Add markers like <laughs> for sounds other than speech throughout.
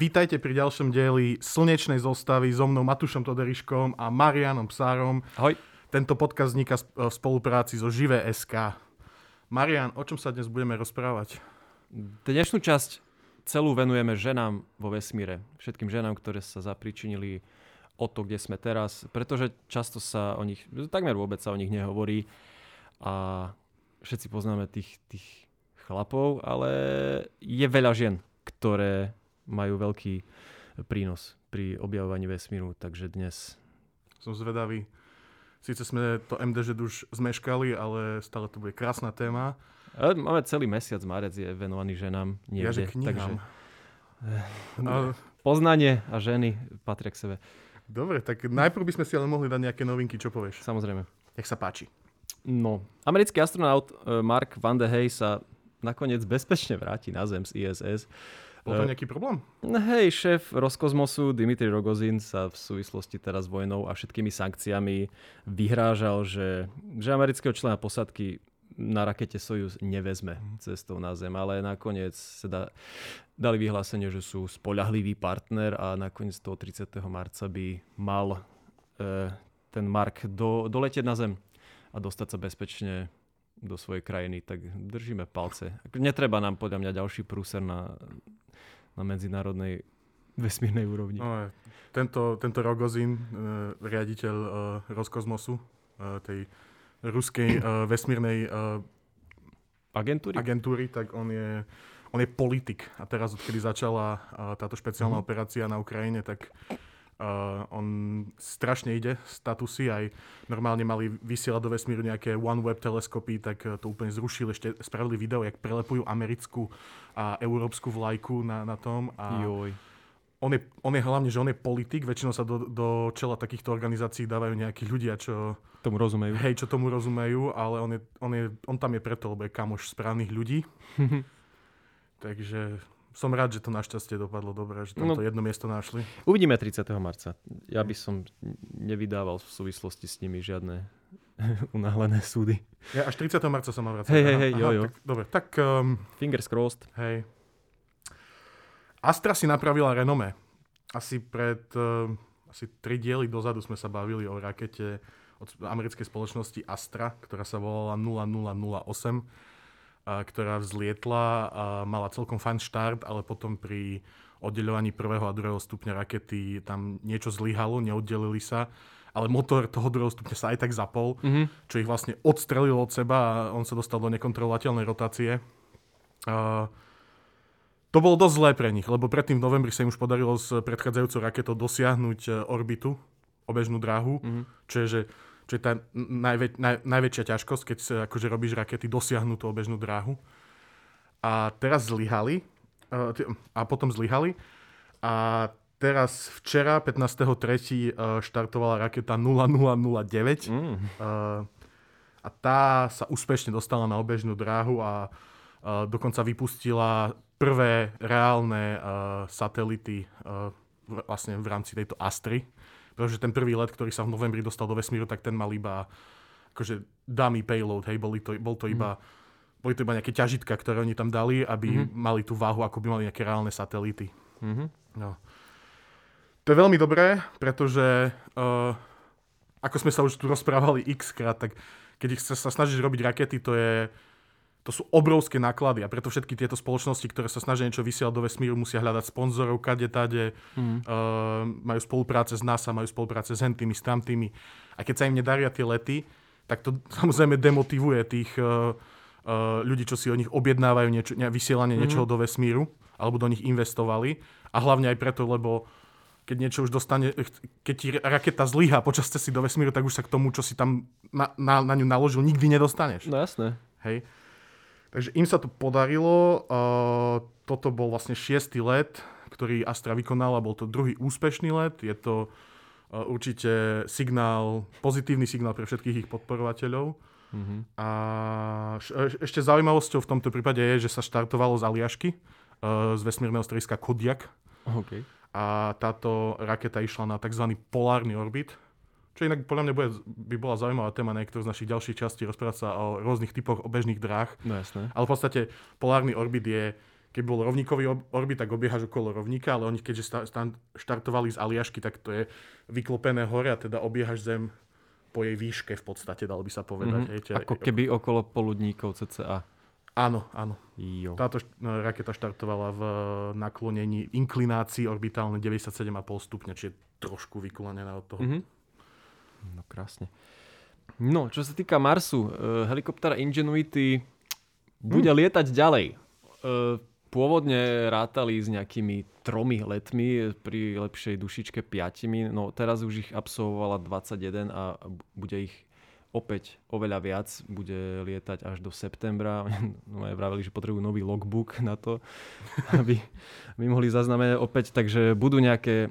Vítajte pri ďalšom dieli Slnečnej zostavy so mnou Matušom Toderiškom a Marianom Psárom. Ahoj. Tento podcast vzniká v spolupráci so Živé SK. Marian, o čom sa dnes budeme rozprávať? Dnešnú časť celú venujeme ženám vo vesmíre. Všetkým ženám, ktoré sa zapričinili o to, kde sme teraz, pretože často sa o nich, takmer vôbec sa o nich nehovorí a všetci poznáme tých, tých chlapov, ale je veľa žien, ktoré majú veľký prínos pri objavovaní vesmíru, takže dnes... Som zvedavý. Sice sme to MDŽ už zmeškali, ale stále to bude krásna téma. Máme celý mesiac, marec je venovaný ženám niekde. Ja, takže a... Poznanie a ženy patria k sebe. Dobre, tak najprv by sme si ale mohli dať nejaké novinky, čo povieš? Samozrejme. Nech sa páči. No, americký astronaut e, Mark Van de Hey sa nakoniec bezpečne vráti na Zem z ISS. Bol to nejaký problém? Hej, šéf Roskosmosu Dimitri Rogozin sa v súvislosti teraz s vojnou a všetkými sankciami vyhrážal, že, že amerického člena posadky na rakete Sojus nevezme mhm. cestou na Zem, ale nakoniec sa da, dali vyhlásenie, že sú spolahlivý partner a nakoniec toho 30. marca by mal e, ten Mark do, doletieť na Zem a dostať sa bezpečne do svojej krajiny, tak držíme palce. Netreba nám podľa mňa ďalší prúser na, na medzinárodnej vesmírnej úrovni. No, tento, tento Rogozin, uh, riaditeľ uh, Roskosmosu, tej ruskej vesmírnej agentúry? agentúry, tak on je, on je politik. A teraz, odkedy začala táto špeciálna mm. operácia na Ukrajine, tak Uh, on strašne ide, statusy, aj normálne mali vysielať do vesmíru nejaké OneWeb teleskopy, tak to úplne zrušili, ešte spravili video, jak prelepujú americkú a európsku vlajku na, na tom. A Joj. On je, on je hlavne, že on je politik, väčšinou sa do, do čela takýchto organizácií dávajú nejakí ľudia, čo tomu rozumejú. Hej, čo tomu rozumejú, ale on, je, on, je, on tam je preto, lebo je kamoš správnych ľudí. <laughs> Takže som rád, že to našťastie dopadlo dobre, že tam no, to jedno miesto našli. Uvidíme 30. marca. Ja by som nevydával v súvislosti s nimi žiadne <laughs> unáhlené súdy. Ja až 30. marca sa mám vrácať. Hej, hej, hej, jo, jo. Tak, dobre, tak... Um, Fingers crossed. Hej. Astra si napravila renome. Asi pred... Uh, asi tri diely dozadu sme sa bavili o rakete od americkej spoločnosti Astra, ktorá sa volala 0008 ktorá vzlietla a mala celkom fajn štart, ale potom pri oddeľovaní prvého a druhého stupňa rakety tam niečo zlyhalo, neoddelili sa, ale motor toho druhého stupňa sa aj tak zapol, mm-hmm. čo ich vlastne odstrelilo od seba a on sa dostal do nekontrolovateľnej rotácie. Uh, to bolo dosť zlé pre nich, lebo predtým v novembri sa im už podarilo s predchádzajúcou raketou dosiahnuť e, orbitu, obežnú dráhu, mm-hmm. čo je, že čo je tá najväč, naj, najväčšia ťažkosť, keď akože robíš rakety, dosiahnu tú obežnú dráhu. A teraz zlyhali, a potom zlyhali. A teraz včera, 15.3. štartovala raketa 0009. Mm. A tá sa úspešne dostala na obežnú dráhu a dokonca vypustila prvé reálne satelity vlastne v rámci tejto Astry pretože ten prvý let, ktorý sa v novembri dostal do vesmíru, tak ten mal iba akože dummy payload, hej, boli to, bol to iba, mm. boli to iba nejaké ťažitka, ktoré oni tam dali, aby mm-hmm. mali tú váhu, ako by mali nejaké reálne satelity. Mm-hmm. No. To je veľmi dobré, pretože uh, ako sme sa už tu rozprávali x krát, tak keď sa snažíš robiť rakety, to je to sú obrovské náklady a preto všetky tieto spoločnosti, ktoré sa snažia niečo vysielať do vesmíru, musia hľadať sponzorov, kade, tade, mm. uh, majú spolupráce s NASA, majú spolupráce s hentými, s tamtými. A keď sa im nedaria tie lety, tak to <laughs> samozrejme demotivuje tých uh, uh, ľudí, čo si o nich objednávajú niečo, ne, vysielanie mm. niečoho do vesmíru, alebo do nich investovali. A hlavne aj preto, lebo keď niečo už dostane, keď ti raketa zlyhá počas cesty do vesmíru, tak už sa k tomu, čo si tam na, na, na ňu naložil, nikdy nedostaneš. No jasné. Hej. Takže im sa to podarilo. Toto bol vlastne šiestý let, ktorý Astra vykonala. Bol to druhý úspešný let. Je to určite signál, pozitívny signál pre všetkých ich podporovateľov. Mm-hmm. A ešte zaujímavosťou v tomto prípade je, že sa štartovalo z Aliašky, z vesmírneho strediska Kodiak. Okay. A táto raketa išla na tzv. polárny orbit, čo inak podľa mňa bude, by bola zaujímavá téma na niektorú z našich ďalších častí rozprávať sa o rôznych typoch obežných dráh. No jasné. Ale v podstate polárny orbit je keď bol rovníkový orbit, tak obiehaš okolo rovníka, ale oni keďže štartovali z Aliašky, tak to je vyklopené hore a teda obiehaš Zem po jej výške v podstate, dalo by sa povedať. Mhm. Hej, Ako keby okolo poludníkov cca. Áno, áno. Jo. Táto no, raketa štartovala v naklonení inklinácii orbitálne 97,5 stupňa, čiže trošku vyklonená od toho. Mhm. No krásne. No, čo sa týka Marsu, uh, helikoptera Ingenuity bude lietať ďalej. Uh, pôvodne rátali s nejakými tromi letmi, pri lepšej dušičke piatimi, no teraz už ich absolvovala 21 a bude ich opäť oveľa viac, bude lietať až do septembra. <laughs> No aj vraveli, že potrebujú nový logbook na to, <laughs> aby, aby mohli zaznamenať opäť, takže budú nejaké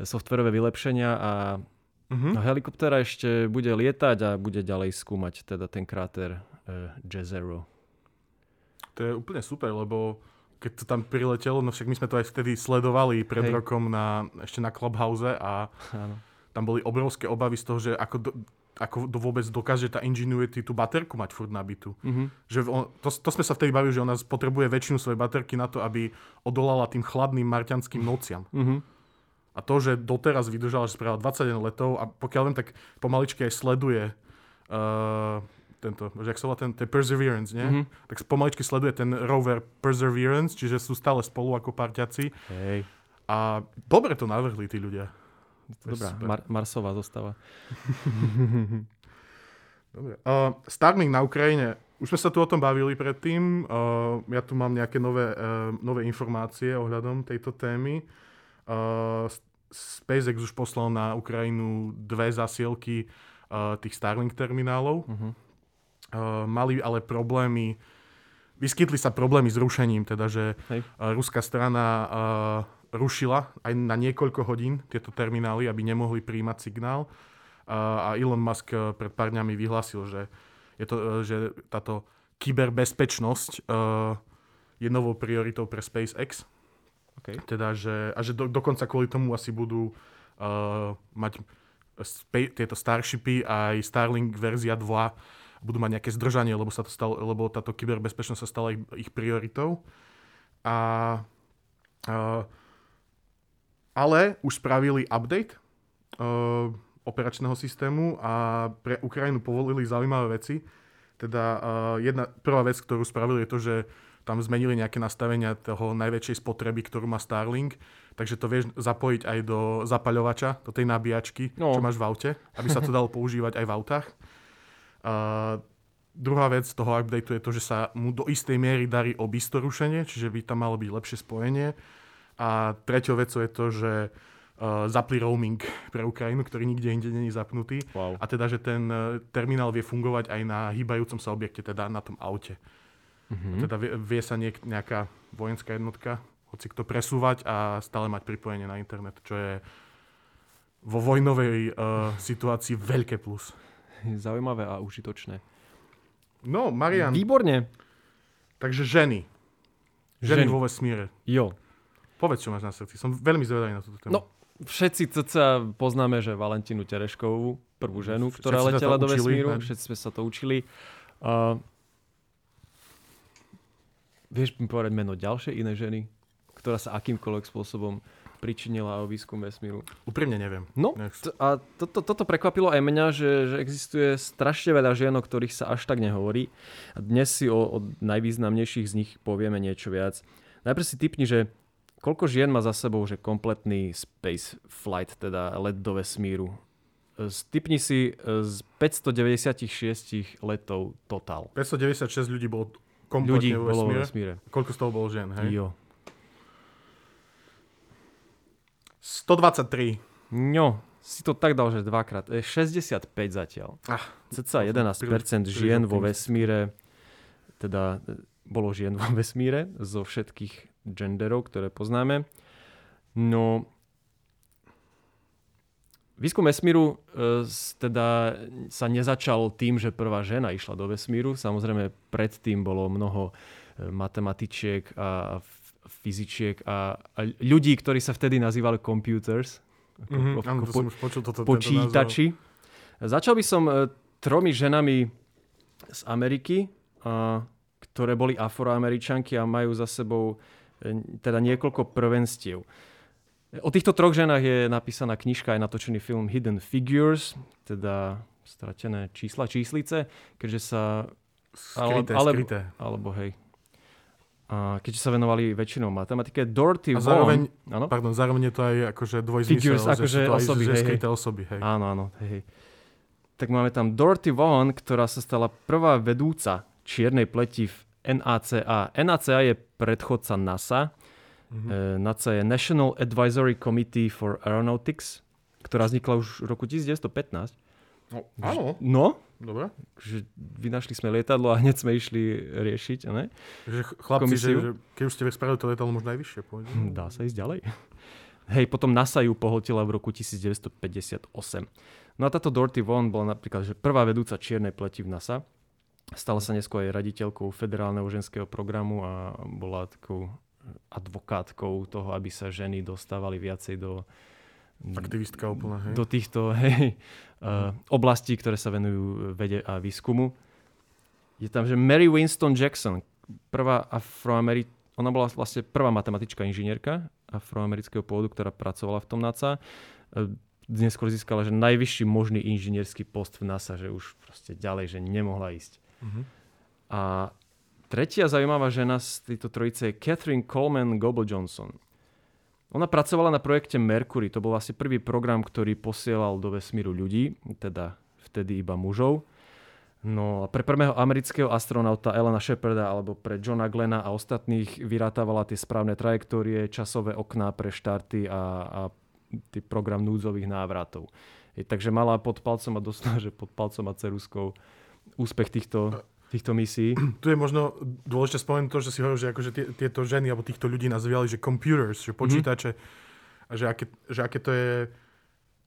softverové vylepšenia a Mhm. No, helikoptéra ešte bude lietať a bude ďalej skúmať teda ten kráter uh, Jezero. To je úplne super, lebo keď to tam priletelo, no však my sme to aj vtedy sledovali pred Hej. rokom na, ešte na Clubhouse a Áno. tam boli obrovské obavy z toho, že ako, do, ako do vôbec dokáže tá Ingenuity tú baterku mať furt nabitú. Mhm. Že on, to, to sme sa vtedy bavili, že ona potrebuje väčšinu svojej baterky na to, aby odolala tým chladným marťanským nociam. Mhm. A to, že doteraz vydržala, že spravila 21 letov a pokiaľ viem, tak pomaličky aj sleduje uh, tento, že ak sa volá ten, ten Perseverance, nie? Mhm. Tak pomaličky sleduje ten rover Perseverance, čiže sú stále spolu ako parťaci. Hej, A dobre to navrhli tí ľudia. Dobrá. Mar- Marsová zostava. <laughs> Dobre. Uh, Starlink na Ukrajine. Už sme sa tu o tom bavili predtým. Uh, ja tu mám nejaké nové, uh, nové informácie ohľadom tejto témy. Uh, SpaceX už poslal na Ukrajinu dve zasielky uh, tých Starlink terminálov. Mhm. Uh, mali ale problémy, vyskytli sa problémy s rušením, teda že Hej. uh, ruská strana uh, rušila aj na niekoľko hodín tieto terminály, aby nemohli príjmať signál. Uh, a Elon Musk pred pár dňami vyhlásil, že, je to, uh, že táto kyberbezpečnosť uh, je novou prioritou pre SpaceX. Okay. Teda, že, a že do, dokonca kvôli tomu asi budú uh, mať spe, tieto Starshipy aj Starlink verzia 2 budú mať nejaké zdržanie, lebo, sa to stalo, lebo táto kyberbezpečnosť sa stala ich, ich prioritou. A, uh, ale už spravili update uh, operačného systému a pre Ukrajinu povolili zaujímavé veci. Teda uh, jedna, prvá vec, ktorú spravili, je to, že tam zmenili nejaké nastavenia toho najväčšej spotreby, ktorú má Starlink, takže to vieš zapojiť aj do zapaľovača, do tej nabíjačky, No. čo máš v aute, aby sa to dalo používať aj v autách. Uh, druhá vec toho updateu je to, že sa mu do istej miery darí obísť to rušenie, čiže by tam malo byť lepšie spojenie. A treťou vecou je to, že uh, zapli roaming pre Ukrajinu, ktorý nikde inde není zapnutý. Wow. A teda, že ten uh, terminál vie fungovať aj na hýbajúcom sa objekte, teda na tom aute. Mhm. Teda vie, vie sa niek- nejaká vojenská jednotka hoci kto presúvať a stále mať pripojenie na internet, čo je vo vojnovej uh, situácii veľké plus. Zaujímavé a užitočné. No, Marian, Výborne. takže ženy. Ženy, Ženy. vo vesmíre. Jo. Povedz, čo máš na srdci. Som veľmi zvedavý na túto tému. No, všetci cca poznáme, že Valentínu Tereškovú, prvú ženu, Všetci ktorá to letela do vesmíru, ne? všetci sme sa to učili. Uh, vieš mi povedať meno ďalšej inej ženy, ktorá sa akýmkoľvek spôsobom pričinila o výskum vesmíru? Úprimne neviem. No, Nech- t- a toto, toto prekvapilo aj mňa, že, že existuje strašne veľa žien, o ktorých sa až tak nehovorí. A dnes si o, o najvýznamnejších z nich povieme niečo viac. Najprv si typni, že koľko žien má za sebou že kompletný space flight, teda let do vesmíru. E, Typni si e, z 596 letov total. 596 ľudí bolo Ľudí kompletne vo bolo vo vesmíre. Koľko z toho bolo žien, hej? Jo. 123. No, si to tak dal, že dvakrát. E, 65 zatiaľ. Ah, som 11% príliš- žien vo vesmíre, teda e, bolo žien vo <laughs> vesmíre zo všetkých genderov, ktoré poznáme. No, výskum vesmíru e, teda sa nezačal tým, že prvá žena išla do vesmíru. Samozrejme, predtým bolo mnoho e, matematičiek a fyzičiek a, a ľudí, ktorí sa vtedy nazývali computers. Ako- Mhm, ako áno, to po- som už počul toto. tento názov. počítači. Začal by som e, tromi ženami z Ameriky, a, ktoré boli afroameričanky a majú za sebou e, teda niekoľko prvenstiev. O týchto troch ženách je napísaná knižka, aj natočený film Hidden Figures, teda stratené čísla, číslice, keďže sa... Skryté, ale, skryté. Alebo hej. A keďže sa venovali väčšinou matematike, Dorothy A zároveň, Vaughan... Áno? pardon, zároveň je to aj akože dvojzmysel, Figures, že akože to aj osoby, že hej, skryté osoby. Hej. Áno, áno. Hej, hej. Tak máme tam Dorothy Vaughan, ktorá sa stala prvá vedúca čiernej pleti v NACA. NACA je predchodca NASA. Mm-hmm. NASA je National Advisory Committee for Aeronautics, ktorá vznikla už v roku 1915. No, áno, No, dobre. že vynašli sme lietadlo a hneď sme išli riešiť, ne? Že ch- chlapci, že, Komisiu? že keď už ste spravili to letadlo možno aj vyššie, povedzme. Hm, Dá sa ísť ďalej. <laughs> Hej, potom NASA ju pohltila v roku 1958. No a táto Dorothy Vaughan bola napríklad že prvá vedúca čiernej pleti v NASA. Stala sa neskôr aj raditeľkou federálneho ženského programu a bola takou advokátkou toho, aby sa ženy dostávali viacej do, Aktivistka úplná, hej. do týchto hej, uh, <laughs> oblastí, ktoré sa venujú vede a výskumu. Je tam, že Mary Winston Jackson, prvá afroameri... Ona bola vlastne prvá matematička inžinierka afroamerického pôvodu, ktorá pracovala v tom NASA. E, Dnes skôr získala, že najvyšší možný inžinierský post v NASA, že už proste ďalej, že nemohla ísť. Mhm. A tretia zaujímavá žena z tejto trojice je Catherine Coleman Goble Johnson. Ona pracovala na projekte Mercury, to bol asi prvý program, ktorý posielal do vesmíru ľudí, teda vtedy iba mužov. No a pre prvého amerického astronauta Elena Sheparda alebo pre Johna Glena a ostatných vyrátavala tie správne trajektórie, časové okná pre štarty a, a tý program núdzových návratov. Je, takže mala pod palcom a dostala, <laughs> že pod palcom a ceruskou úspech týchto, týchto misií. Tu je možno dôležité spomenúť to, že si hovoril, že akože tie, tieto ženy alebo týchto ľudí nazývali, že computers, že počítače, a že aké, že aké to je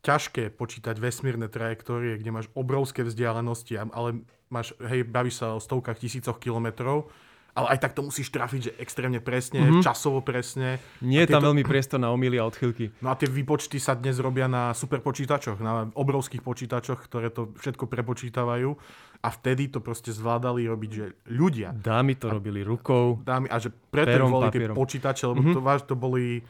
ťažké počítať vesmírne trajektórie, kde máš obrovské vzdialenosti, ale máš, hej, bavíš sa o stovkách tisícoch kilometrov, ale aj tak to musíš trafiť, že extrémne presne, Mhm. časovo presne. Nie je A tam veľmi priestor na omily a odchylky. No a tie výpočty sa dnes robia na superpočítačoch, na obrovských počítačoch, ktoré to všetko prepočítavajú a vtedy to proste zvládali robiť, že ľudia. Dámy to robili rukou. Dámy, a že preto Pérom, boli tie počítače, lebo Mhm. to, váž, to boli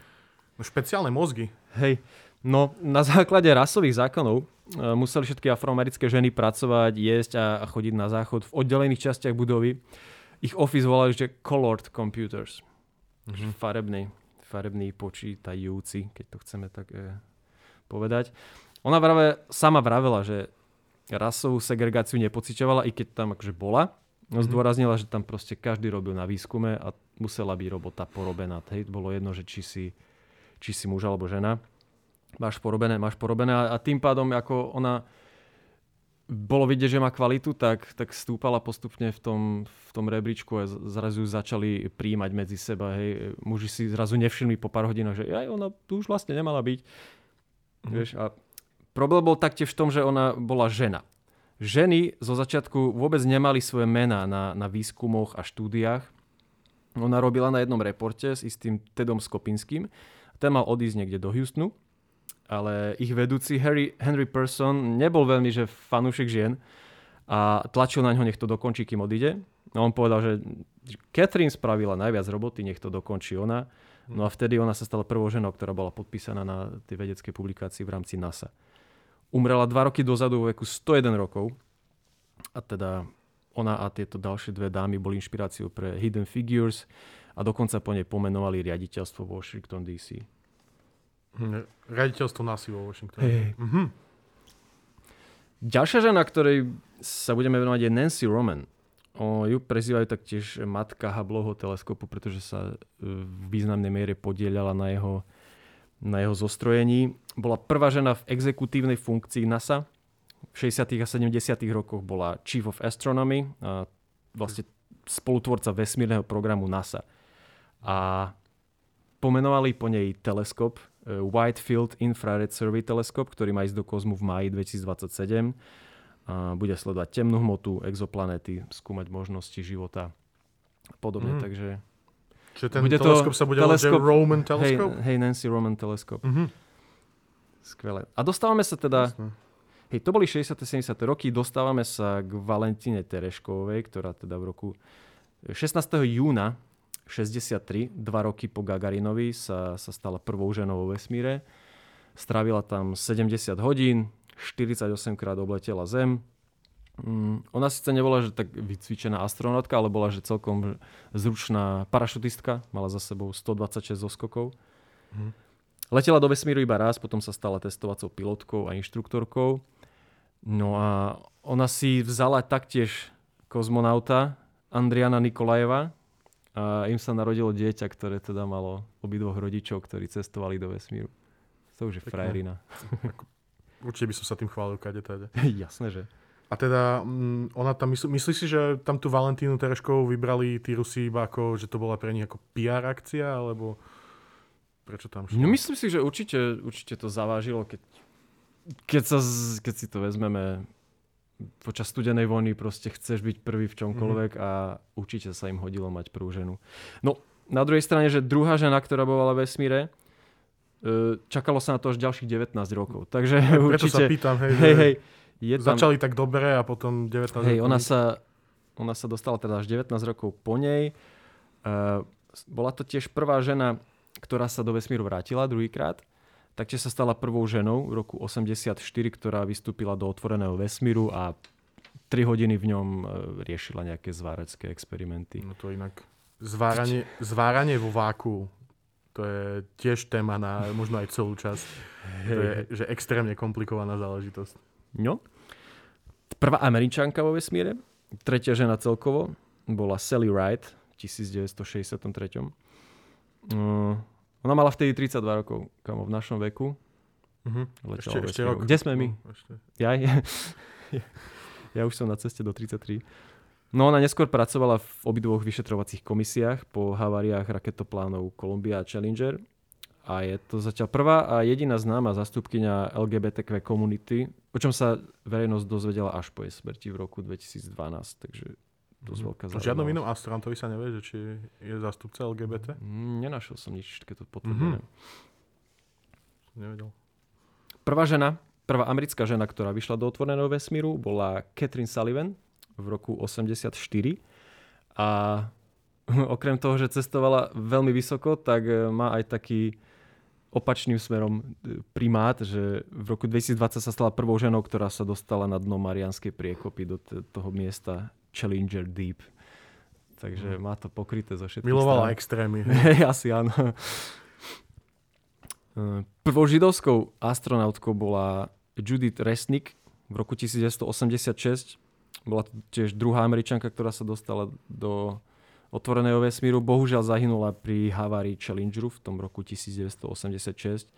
špeciálne mozgy. Hej, no na základe rasových zákonov e, museli všetky afroamerické ženy pracovať, jesť a, a chodiť na záchod v oddelených častiach budovy. Ich office volali, že colored computers. Mm-hmm. Farebný, farebný počítajúci, keď to chceme tak e, povedať. Ona práve sama vravela, že rasovú segregáciu nepociťovala, i keď tam akože bola. No Mhm. zdôraznila, že tam proste každý robil na výskume a musela byť robota porobená. Hej, bolo jedno, že či si, či si muž alebo žena. Máš porobené, máš porobené a, a tým pádom, ako ona bolo vidieť, že má kvalitu, tak, tak stúpala postupne v tom, v tom rebríčku a zrazu začali príjmať medzi seba. Hej. Muži si zrazu nevšimli po pár hodinách, že aj ona tu už vlastne nemala byť. Mhm. Vieš, a problém bol taktiež v tom, že ona bola žena. Ženy zo začiatku vôbec nemali svoje mená na, na výskumoch a štúdiách. Ona robila na jednom reporte s istým Tedom Skopinským. Ten mal odísť niekde do Houstonu, ale ich vedúci Harry, Henry Person nebol veľmi že fanúšik žien a tlačil na ňo, nech to dokončí, kým odíde. A on povedal, že Catherine spravila najviac roboty, nech to dokončí ona. No a vtedy ona sa stala prvou ženou, ktorá bola podpísaná na tej vedeckej publikácii v rámci NASA. Umrela dva roky dozadu vo veku 101 rokov a teda ona a tieto ďalšie dve dámy boli inšpiráciou pre Hidden Figures a dokonca po nej pomenovali riaditeľstvo vo Washington DC. Hm, Raditeľstvo nási vo Washingtone. Hej. Mhm. Ďalšia žena, ktorej sa budeme venovať, je Nancy Roman. O, ju prezývajú taktiež matka Hubbleho teleskopu, pretože sa e, v významnej miere podielala na jeho, na jeho zostrojení. Bola prvá žena v exekutívnej funkcii NASA. V 60. a 70. rokoch bola Chief of Astronomy, a vlastne spolutvorca vesmírneho programu NASA. A pomenovali po nej teleskop, e, Whitefield Infrared Survey Teleskop, ktorý má ísť do kozmu v máji 2027 a bude sledovať temnú hmotu, exoplanéty, skúmať možnosti života a podobne. Mm. Takže Čiže ten Bude to teleskop sa bude volať, teleskop- Roman hej, teleskop? hej, Nancy Roman Teleskop. Mhm. Skvelé. A dostávame sa teda, Jasné. hej, to boli 60. 70. roky, dostávame sa k Valentíne Tereškovej, ktorá teda v roku 16. júna 63, dva roky po Gagarinovi, sa, sa stala prvou ženou vo vesmíre. Strávila tam 70 hodín, 48 krát obletela Zem. Mm, ona síce nebola že tak vycvičená astronautka, ale bola že celkom zručná parašutistka. Mala za sebou 126 zoskokov. Mm. Letela do vesmíru iba raz, potom sa stala testovacou pilotkou a inštruktorkou. No a ona si vzala taktiež kozmonauta Andriana Nikolajeva, a im sa narodilo dieťa, ktoré teda malo obidvoch rodičov, ktorí cestovali do vesmíru. To už je Pekne. frajerina. Určite by som sa tým chválil kade teda. <laughs> Jasné, že. A teda, mm, ona tam, myslí, myslí si, že tam tú Valentínu Tereškovú vybrali tí Rusi iba ako, že to bola pre nich ako PR akcia, alebo prečo tam šlo? No myslím si, že určite, určite to zavážilo, keď, keď, sa, keď si to vezmeme počas studenej vojny proste chceš byť prvý v čomkoľvek mm-hmm. a určite sa im hodilo mať prvú ženu. No, na druhej strane, že druhá žena, ktorá bola v vesmíre, e, čakalo sa na to až ďalších 19 rokov. Takže ja, určite... Preto sa pýtam, hej, hej, hej, je tam... Začali tak dobre a potom 19 hej, rokov. Ona sa, ona sa dostala teda až 19 rokov po nej. Uh, bola to tiež prvá žena, ktorá sa do vesmíru vrátila druhýkrát taktiež sa stala prvou ženou v roku 84, ktorá vystúpila do otvoreného vesmíru a 3 hodiny v ňom e, riešila nejaké zváračské experimenty. No to inak. Zváranie, zváranie vo váku, to je tiež téma na možno aj celú časť. To je že extrémne komplikovaná záležitosť. No. Prvá američanka vo vesmíre, tretia žena celkovo, bola Sally Ride v 1963. Ona mala vtedy 32 rokov, kamo v našom veku. Uh-huh. Ešte, ešte rok. Kde sme my? Ešte. Ja, ja, <laughs> ja už som na ceste do 33. No ona neskôr pracovala v obidvoch vyšetrovacích komisiách po haváriách raketoplánov Columbia a Challenger. A je to zatiaľ prvá a jediná známa zastupkynia LGBTQ komunity, o čom sa verejnosť dozvedela až po jej smrti v roku 2012. Takže dosť mm. veľká zaujímavosť. Žiadnom inom astronautovi sa nevie, že či je zástupca LGBT? Mm, nenašiel som nič keď to potvrdené. Mm-hmm. Nevedel. Prvá žena, prvá americká žena, ktorá vyšla do otvoreného vesmíru, bola Catherine Sullivan v roku 84. A <laughs> okrem toho, že cestovala veľmi vysoko, tak e, má aj taký opačným smerom e, primát, že v roku 2020 sa stala prvou ženou, ktorá sa dostala na dno Marianskej priekopy do t- toho miesta Challenger Deep. Takže mm. má to pokryté zo všetkých Milovala strán. extrémy. <laughs> Asi áno. Eh, prvou židovskou astronautkou bola Judith Resnick v roku 1986. Bola to tiež druhá američanka, ktorá sa dostala do otvoreného vesmíru. Bohužiaľ zahynula pri havárii Challengeru v tom roku 1986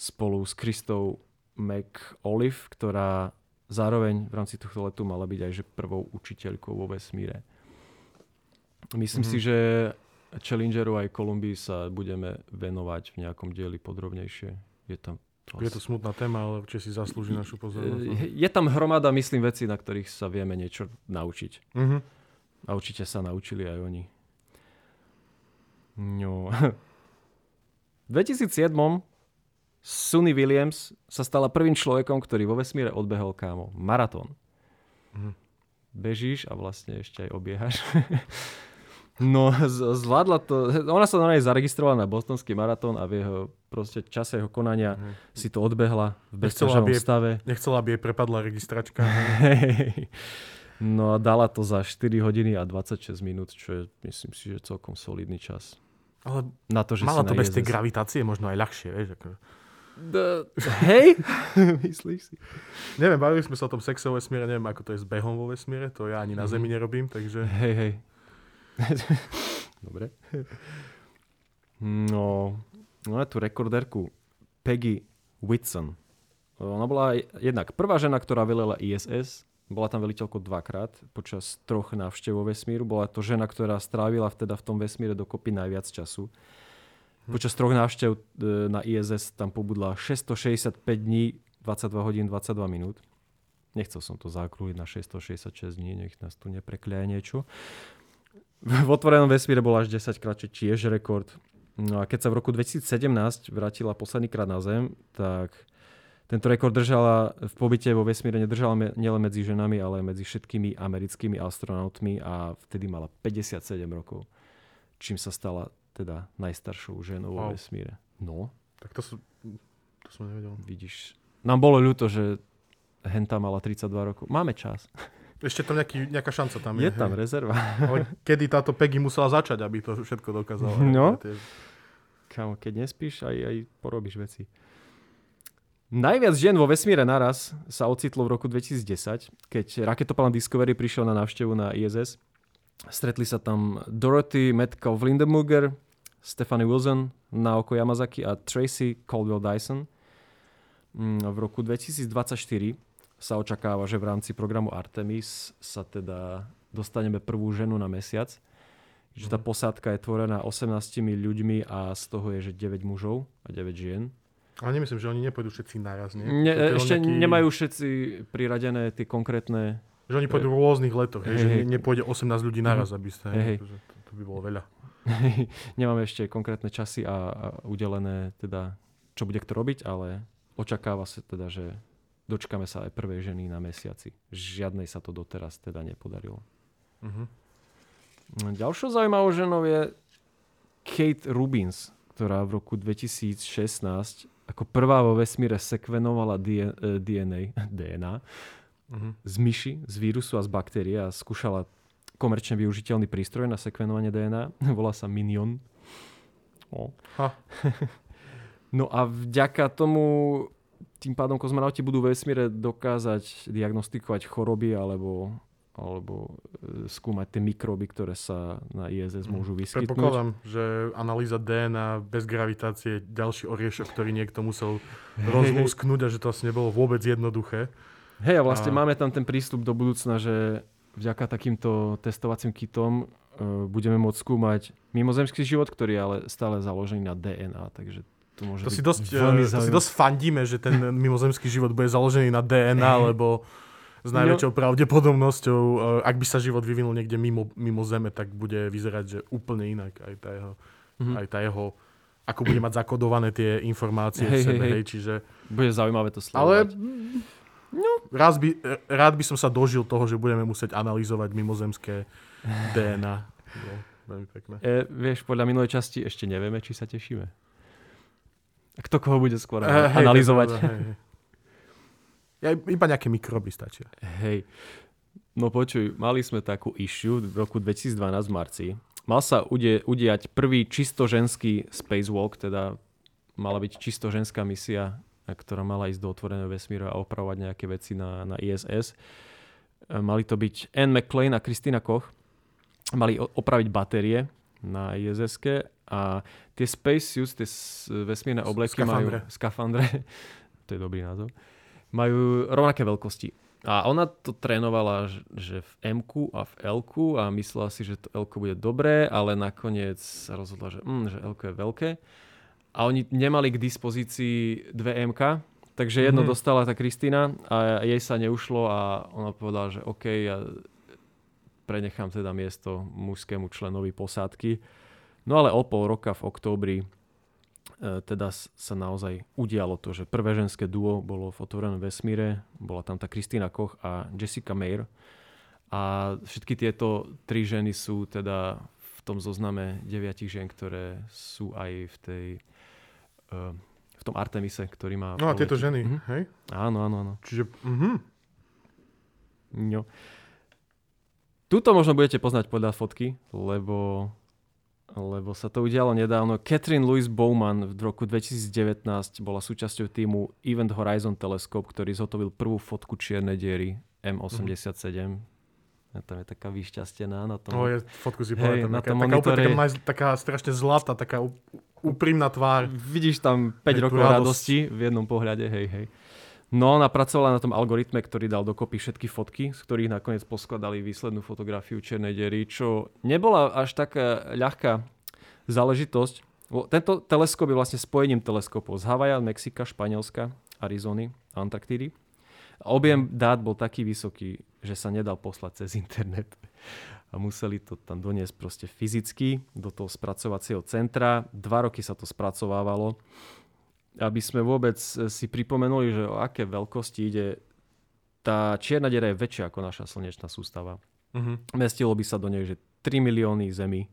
spolu s Kristou McOlive, ktorá zároveň v rámci tohto letu mala byť aj že prvou učiteľkou vo vesmíre. Myslím mm-hmm. si, že Challengeru aj Kolumbii sa budeme venovať v nejakom dieli podrobnejšie. Je tam to je to smutná téma, ale určite si zaslúži našu pozornosť. No. Je tam hromada, myslím, veci, na ktorých sa vieme niečo naučiť. Mm-hmm. A určite sa naučili aj oni. No. <laughs> V 2007 Sunny Williams sa stala prvým človekom, ktorý vo vesmíre odbehol kámo. Maratón. Mhm. Bežíš a vlastne ešte aj obiehaš. <laughs> no, zvládla to. Ona sa normálne zaregistrovala na bostonský maratón a v jeho proste čase jeho konania mhm. si to odbehla v bezťažovom stave. Nechcela, aby jej prepadla registračka. <laughs> no a dala to za 4 hodiny a 26 minút, čo je, myslím si, že celkom solidný čas. Ale na to, že mala to bez tej gravitácie možno aj ľahšie, vieš. Ako... The, hej? <laughs> Myslíš si? Neviem, bavili sme sa o tom sexe vo vesmíre, neviem, ako to je s behom vo vesmíre, to ja ani na mhm. Zemi nerobím, takže... Hej, hej. <laughs> Dobre. No, no tú rekorderku Peggy Whitson. Ona bola jednak prvá žena, ktorá velela ISS, bola tam veliteľko dvakrát počas troch návštev vo vesmíru. Bola to žena, ktorá strávila teda v tom vesmíre dokopy najviac času. Počas troch návštev e, na ISS tam pobudla 665 dní, 22 hodín, 22 minút. Nechcel som to zakrúliť na 666 dní, nech nás tu nepreklia niečo. V otvorenom vesmíre bola až 10 krát, tiež rekord. No a keď sa v roku 2017 vrátila posledný krát na Zem, tak Tento rekord držala v pobyte vo vesmíre nedržala me, nielen medzi ženami, ale medzi všetkými americkými astronautmi a vtedy mala 57 rokov, čím sa stala teda najstaršou ženou vo vesmíre. No, Tak to, sú, to som nevedel. vidíš. Nám bolo ľúto, že Henta mala 32 rokov. Máme čas. Ešte tam nejaký, nejaká šanca tam Je je. tam hej. rezerva. Ale kedy táto Peggy musela začať, aby to všetko dokázala? No. Tie- Kámo, keď nespíš, aj, aj porobíš veci. Najviac žien vo vesmíre naraz sa ocitlo v roku 2010, keď raketoplán Discovery prišiel na návštevu na ISS. Stretli sa tam Dorothy Metcalf Lindemuger, Stephanie Wilson, Naoko Yamazaki a Tracy Caldwell Dyson. Mm, V roku 2024 sa očakáva, že v rámci programu Artemis sa teda dostaneme prvú ženu na mesiac. Že tá Mhm. posádka je tvorená 18 ľuďmi a z toho je, že 9 mužov a 9 žien. Ale nemyslím, že oni nepôjdu všetci naraz, nie? Ne, ešte nejaký- nemajú všetci priradené tie konkrétne... Že oni pôjdu v rôznych letoch, hej, Hej, že hej. ne- nepôjde 18 ľudí naraz, aby ste, Hej, hej. to, to by bolo veľa. <laughs> Nemáme ešte konkrétne časy a, a udelené teda, čo bude kto robiť, ale očakáva sa teda, že dočkame sa aj prvej ženy na mesiaci. Žiadnej sa to doteraz teda nepodarilo. Mhm. Ďalšou zaujímavou ženou je Kate Rubins, ktorá v roku 2016 ako prvá vo vesmíre sekvenovala DNA, DNA Mhm. z myši, z vírusu a z baktérie a skúšala komerčne využiteľný prístroj na sekvenovanie DNA. <laughs> Volá sa Minion. O. Ha. <laughs> No a vďaka tomu tým pádom kozmonauti budú v vesmíre dokázať diagnostikovať choroby alebo, alebo e, skúmať tie mikróby, ktoré sa na ISS môžu vyskytnúť. Predpokladám, že analýza DNA bez gravitácie je ďalší oriešok, ktorý niekto musel <laughs> rozlúsknuť a že to asi nebolo vôbec jednoduché. Hej, a vlastne A- máme tam ten prístup do budúcna, že vďaka takýmto testovacím kitom uh, budeme môcť skúmať mimozemský život, ktorý je ale stále založený na DNA, takže to môže To si, dosť, veľmi eh, to si dosť fandíme, že ten <laughs> mimozemský život bude založený na DNA, lebo s najväčšou pravdepodobnosťou, eh, ak by sa život vyvinul niekde mimo, mimo Zeme, tak bude vyzerať, že úplne inak aj tá jeho, Mhm. aj tá jeho ako bude mať zakodované tie informácie Hej, v sebe, hej, hej. hej, čiže... Bude zaujímavé to Ale sledovať. No, rád, by, rád by som sa dožil toho, že budeme musieť analyzovať mimozemské DNA. No, veľmi pekné. E, vieš, podľa minulej časti ešte nevieme, či sa tešíme. Kto koho bude skôr hej, analyzovať. hej, hej. Ja, iba nejaké mikroby stačia. Hej. No počuj, mali sme takú issue v roku 2012 v marci. Mal sa udie, udiať prvý čisto ženský spacewalk, teda mala byť čisto ženská misia, ktorá mala ísť do otvoreného vesmíru a opravovať nejaké veci na, na ISS. E, Mali to byť Anne McClain a Christina Koch. Mali opraviť batérie na iss a tie spacesuits, tie vesmírne obleky skafandre. majú... Skafandre. <laughs> to je dobrý názov. Majú rovnaké veľkosti. A ona to trénovala, že v m a v l a myslela si, že to l bude dobré, ale nakoniec sa rozhodla, že, mm, že l je veľké. A oni nemali k dispozícii dve m takže jedno Mhm. dostala tá Kristina a jej sa neušlo a ona povedala, že OK, ja prenechám teda miesto mužskému členovi posádky. No ale o pol roka v októbri e, teda sa naozaj udialo to, že prvé ženské duo bolo v otvorenom vesmíre, bola tam tá Kristina Koch a Jessica Mayer. A všetky tieto tri ženy sú teda v tom zozname deviatich žien, ktoré sú aj v tej v tom Artemise, ktorý má... No a tieto ženy, Mhm. hej? Áno, áno, áno. Čiže, mhm. No. Tuto možno budete poznať podľa fotky, lebo, lebo sa to udialo nedávno. Catherine Louise Bowman v roku 2019 bola súčasťou týmu Event Horizon Telescope, ktorý zhotovil prvú fotku čiernej diery M87. A tam je taká vyšťastená na tom. No, je, fotku si Hej, pamätám. na taká, tom taká, monitore taká, taká strašne zlatá, taká úprimná tvár. Vidíš tam 5 Hej, tú rokov radosť. radosti v jednom pohľade, hej, hej. No, ona pracovala na tom algoritme, ktorý dal dokopy všetky fotky, z ktorých nakoniec poskladali výslednú fotografiu čiernej diery, čo nebola až taká ľahká záležitosť. Tento teleskop je vlastne spojením teleskopov z Havaja, Mexika, Španielska, Arizony Antarktídy. Objem dát bol taký vysoký, že sa nedal poslať cez internet. A museli to tam doniesť proste fyzicky do toho spracovacieho centra. Dva roky sa to spracovávalo. aby sme vôbec si pripomenuli, že o aké veľkosti ide, tá čierna diera je väčšia ako naša slnečná sústava. Uh-huh. Mestilo by sa do nej, že 3 milióny zemí.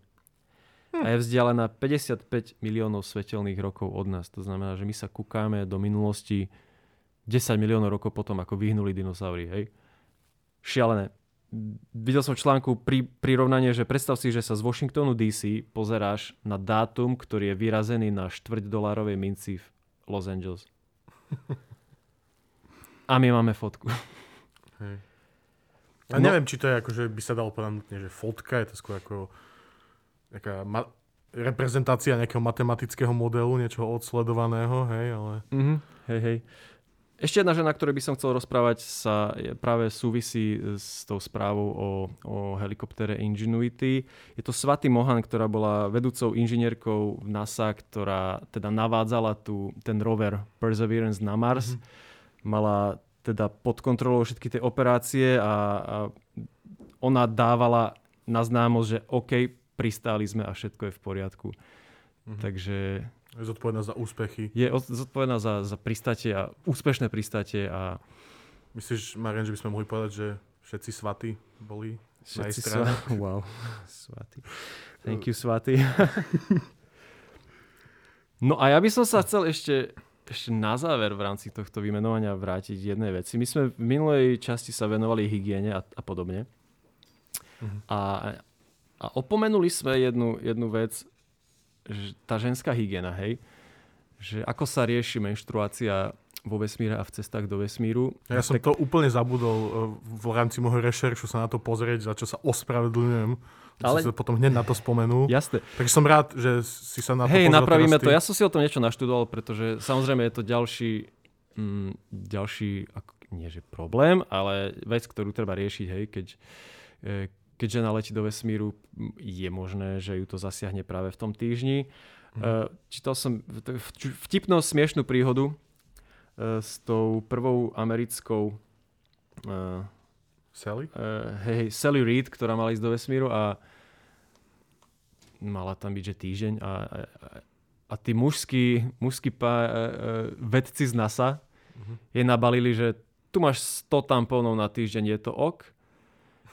Hm. A je vzdialená 55 miliónov svetelných rokov od nás. To znamená, že my sa kúkáme do minulosti 10 miliónov rokov potom, ako vyhnuli dinosaury. Hej? Šialené. Videl som v článku pri, prirovnanie, že predstav si, že sa z Washingtonu DC pozeráš na dátum, ktorý je vyrazený na štvrť dolárovej minci v Los Angeles. A my máme fotku. Hej. A no, neviem, či to je ako, že by sa dalo povedať nutne, že fotka je to skôr ako nejaká ma- reprezentácia nejakého matematického modelu, niečoho odsledovaného, hej, ale... Mm-hmm. Hej, hej. Ešte jedna žena, ktorej by som chcel rozprávať, sa práve súvisí s tou správou o, o helikoptere Ingenuity. Je to Svatý Mohan, ktorá bola vedúcou inžinierkou v NASA, ktorá teda navádzala tu, ten rover Perseverance na Mars. Mm-hmm. Mala teda pod kontrolou všetky tie operácie a, a ona dávala na známosť, že OK, pristáli sme a všetko je v poriadku. Mm-hmm. Takže je zodpovedná za úspechy. Je zodpovedná za, za pristatie a úspešné pristatie. A... Myslíš, Marian, že by sme mohli povedať, že všetci svatí boli všetci na strane? Sva- <laughs> wow, svatí. Thank you, <laughs> svatí. no a ja by som sa chcel ešte, ešte na záver v rámci tohto vymenovania vrátiť jednej veci. My sme v minulej časti sa venovali hygiene a, a podobne. Mm-hmm. A, a opomenuli sme jednu, jednu vec, tá ženská hygiena, hej, že ako sa rieši menštruácia vo vesmíre a v cestách do vesmíru. Ja som tak... to úplne zabudol e, v rámci môjho rešeršu sa na to pozrieť, za čo sa ospravedlňujem. Ale... Som sa potom hneď na to spomenul. Jasne. Takže som rád, že si sa na to Hej, napravíme to. Ja som si o tom niečo naštudoval, pretože samozrejme je to ďalší, mm, ďalší ako, nie že problém, ale vec, ktorú treba riešiť, hej, keď, e, keď žena letí do vesmíru, je možné, že ju to zasiahne práve v tom týždni. Mm. Čítal som vtipnú smiešnú príhodu e, s tou prvou americkou uh, Sally? Hej, Sally Reid, ktorá mala ísť do vesmíru a mala tam byť, že týždeň a, a, a tí mužskí, mužskí pá, vedci z NASA uh-huh. jej nabalili, že tu máš 100 tampónov na týždeň, je to ok?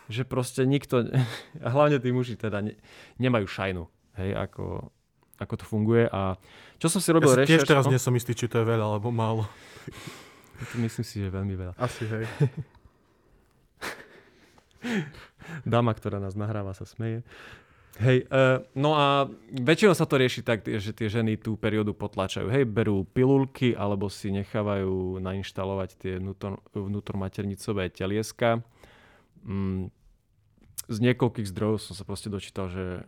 Že proste nikto, <laughs> a hlavne tí muži teda ne, nemajú šajnu, hej, ako, ako to funguje. A čo som si robil ja si tiež teraz no? nie som istý, či to je veľa alebo málo. <laughs> Myslím si, že veľmi veľa. Asi, hej. <laughs> Dáma, ktorá nás nahráva, sa smeje. Hej, uh, no a väčšinou sa to rieši tak, že tie ženy tú periódu potlačajú. Hej, berú pilulky alebo si nechávajú nainštalovať tie vnútor, vnútormaternicové telieska. Mm, z niekoľkých zdrojov som sa proste dočítal, že,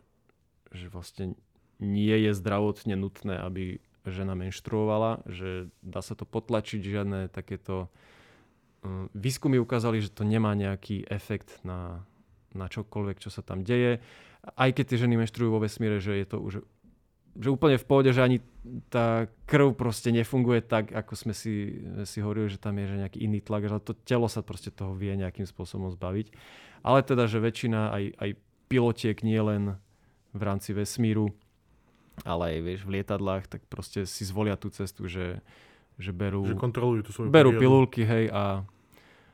že vlastne nie je zdravotne nutné, aby žena menštruovala, že dá sa to potlačiť, žiadne takéto um, výskumy ukázali, že to nemá nejaký efekt na, na čokoľvek, čo sa tam deje. Aj keď tie ženy menštruujú vo vesmíre, že je to už že úplne v pohode, že ani tá krv proste nefunguje tak, ako sme si, si hovorili, že tam je že nejaký iný tlak, že to telo sa proste toho vie nejakým spôsobom zbaviť. Ale teda, že väčšina aj, aj pilotiek nie len v rámci vesmíru, ale aj vieš, v lietadlách, tak proste si zvolia tú cestu, že, že berú, že kontrolujú tú svoju berú periódu. pilulky, hej, a,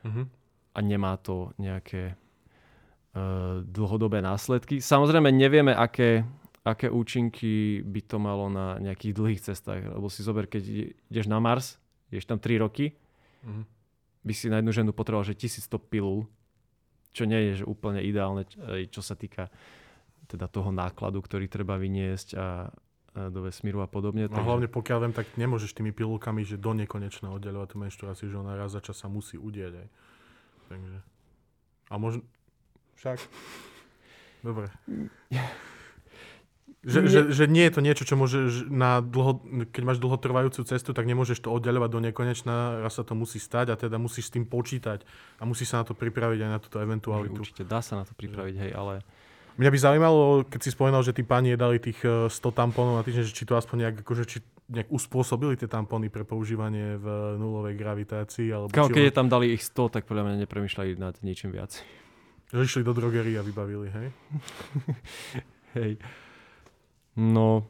uh-huh. a nemá to nejaké uh, dlhodobé následky. Samozrejme nevieme, aké, aké účinky by to malo na nejakých dlhých cestách. Lebo si zober, keď ideš na Mars, ideš tam 3 roky, uh-huh. by si na jednu ženu potreboval, že 1100 pilul čo nie je že úplne ideálne, čo sa týka teda toho nákladu, ktorý treba vyniesť a, a do vesmíru a podobne. No takže... hlavne pokiaľ viem, tak nemôžeš tými pilulkami, že do nekonečna oddeľovať tú menštruáciu, že ona raz za čas sa musí udieť aj. Takže... A možno... Však... <laughs> Dobre. Že, nie. Že, že nie je to niečo, čo môže na dlho, keď máš dlhotrvajúcu cestu, tak nemôžeš to oddeľovať do nekonečna, raz sa to musí stať a teda musíš s tým počítať a musíš sa na to pripraviť aj na túto eventualitu. Určite dá sa na to pripraviť, hej, ale... Mňa by zaujímalo, keď si spomenal, že tí páni dali tých 100 e, tampónov na týždeň, že či to aspoň nejak, akože, či nejak uspôsobili tie tampóny pre používanie v nulovej gravitácii. Alebo Kámo, keď je tam dali ich 100, tak podľa mňa nepremýšľali nad ničím viac. Že išli do drogery a vybavili, hej? <laughs> hej. No,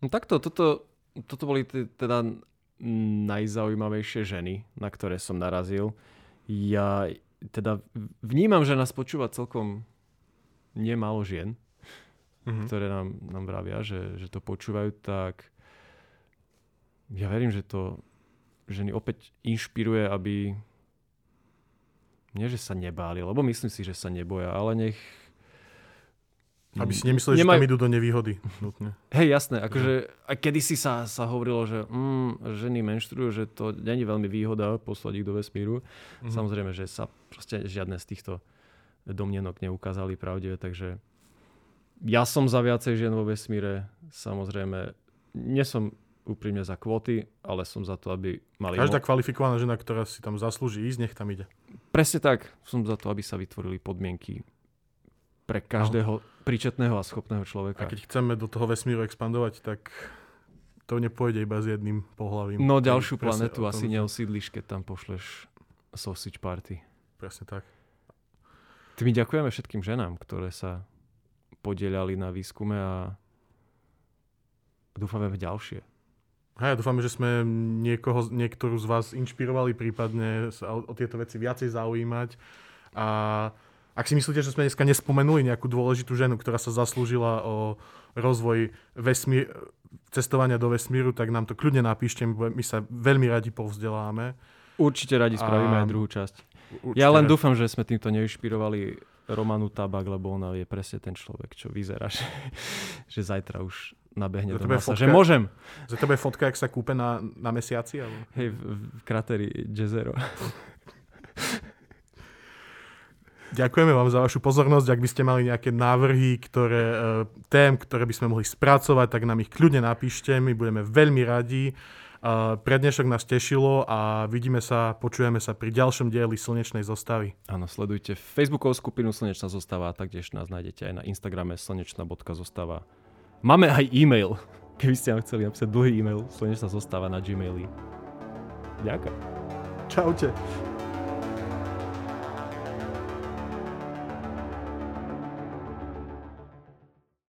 no takto, toto toto boli teda najzaujímavejšie ženy, na ktoré som narazil. Ja teda vnímam, že nás počúva celkom nemálo žien, mm-hmm. ktoré nám, nám vravia, že, že to počúvajú, tak ja verím, že to ženy opäť inšpiruje, aby nie, že sa nebáli, lebo myslím si, že sa neboja, ale nech aby si nemysleli, nemaj... že tam idú do nevýhody. Nutne. Hej, jasné. Akože, aj kedysi sa, sa hovorilo, že mm, ženy menštrujú, že to není veľmi výhoda poslať ich do vesmíru. Mm-hmm. Samozrejme, že sa proste žiadne z týchto domnenok neukázali pravdive, takže ja som za viacej žien vo vesmíre. Samozrejme, nie som úprimne za kvóty, ale som za to, aby mali... Každá mo- kvalifikovaná žena, ktorá si tam zaslúži ísť, nech tam ide. Presne tak. Som za to, aby sa vytvorili podmienky pre každého no. príčetného a schopného človeka. A keď chceme do toho vesmíru expandovať, tak to nepôjde iba s jedným pohľavím. No ďalšiu planetu asi neosídliš, keď tam pošleš sausage party. Presne tak. Ty my ďakujeme všetkým ženám, ktoré sa podielali na výskume a dúfame v ďalšie. Hej, dúfame, že sme niekoho, niektorú z vás inšpirovali, prípadne sa o, o tieto veci viacej zaujímať. A ak si myslíte, že sme dneska nespomenuli nejakú dôležitú ženu, ktorá sa zaslúžila o rozvoj vesmír, cestovania do vesmíru, tak nám to kľudne napíšte, my sa veľmi radi povzdeláme. Určite radi spravíme a... aj druhú časť. Určite ja len dúfam, že sme týmto neinšpirovali Romanu Tabak, lebo ona je presne ten človek, čo vyzerá, <laughs> že, že zajtra už nabehne do masa, fotka, že môžem. Za tebe fotka, ak sa kúpe na, na mesiaci? Alebo? Hej, v, v krateri Jezero. <laughs> Ďakujeme vám za vašu pozornosť. Ak by ste mali nejaké návrhy, ktoré, e, tém, ktoré by sme mohli spracovať, tak nám ich kľudne napíšte. My budeme veľmi radi. E, prednešok nás tešilo a vidíme sa, počujeme sa pri ďalšom dieli Slnečnej zostavy. Áno, sledujte Facebookovú skupinu Slnečná zostava a taktiež nás nájdete aj na Instagrame slnečná.zostava. Máme aj e-mail, keby ste nám chceli napísať dlhý e-mail slnečná zostava na Gmaili. Ďakujem. Čaute.